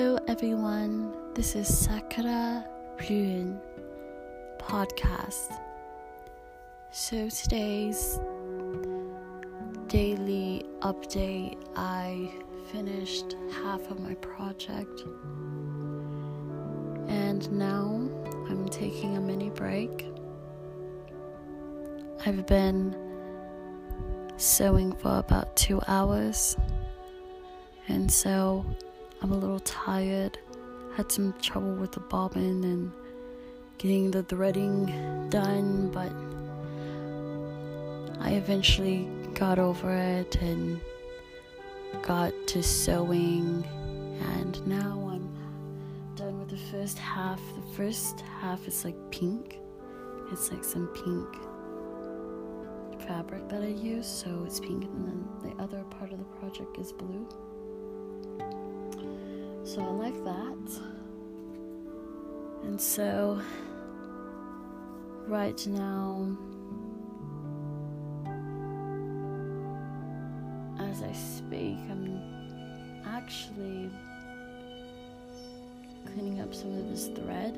everyone. This is Sakura Bluhen podcast. So today's daily update, I finished half of my project, and now I'm taking a mini break. I've been sewing for about two hours, and so I'm a little tired. Had some trouble with the bobbin and getting the threading done, but I eventually got over it and got to sewing, and now I'm done with the first half. The first half is like pink, it's like some pink fabric that I use, so it's pink, and then the other part of the project is blue. So I like that. And so, right now, as I speak, I'm actually cleaning up some of this thread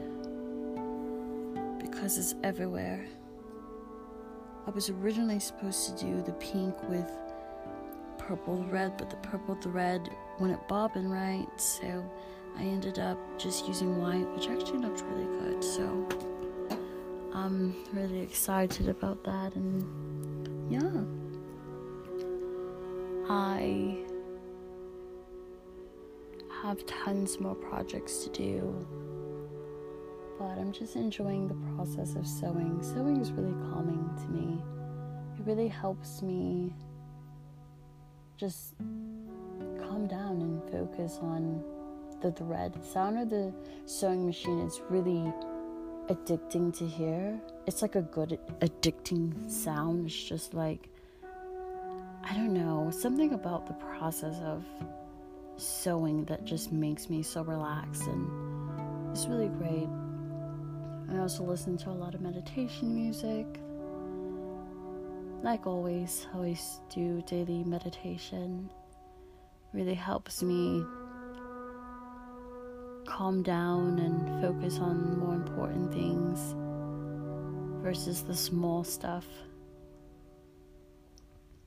because it's everywhere. I was originally supposed to do the pink with purple thread, but the purple thread wouldn't bobbin right, so I ended up just using white, which actually looked really good. So I'm really excited about that, and yeah, I have tons more projects to do. But I'm just enjoying the process of sewing. Sewing is really calming to me. It really helps me just calm down and focus on the thread. The sound of the sewing machine is really addicting to hear. It's like a good addicting sound. It's just like I don't know, something about the process of sewing that just makes me so relaxed and it's really great. I also listen to a lot of meditation music. Like always, always do daily meditation. Really helps me calm down and focus on more important things versus the small stuff.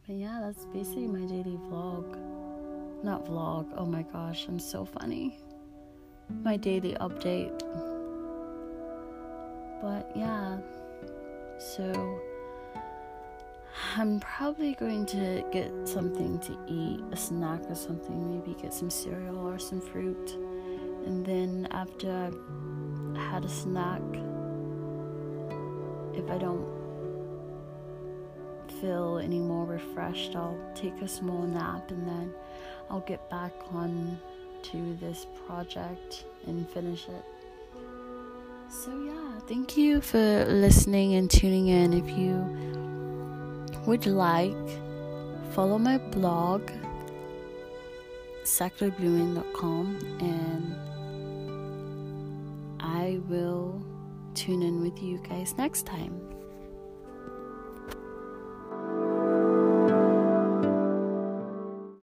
But yeah, that's basically my daily vlog. Not vlog, oh my gosh, I'm so funny. My daily update. But yeah, so I'm probably going to get something to eat, a snack or something, maybe get some cereal or some fruit. And then after I've had a snack, if I don't feel any more refreshed, I'll take a small nap and then I'll get back on to this project and finish it. So, yeah, thank you for listening and tuning in. If you would you like, follow my blog, sakurablumen.com, and I will tune in with you guys next time.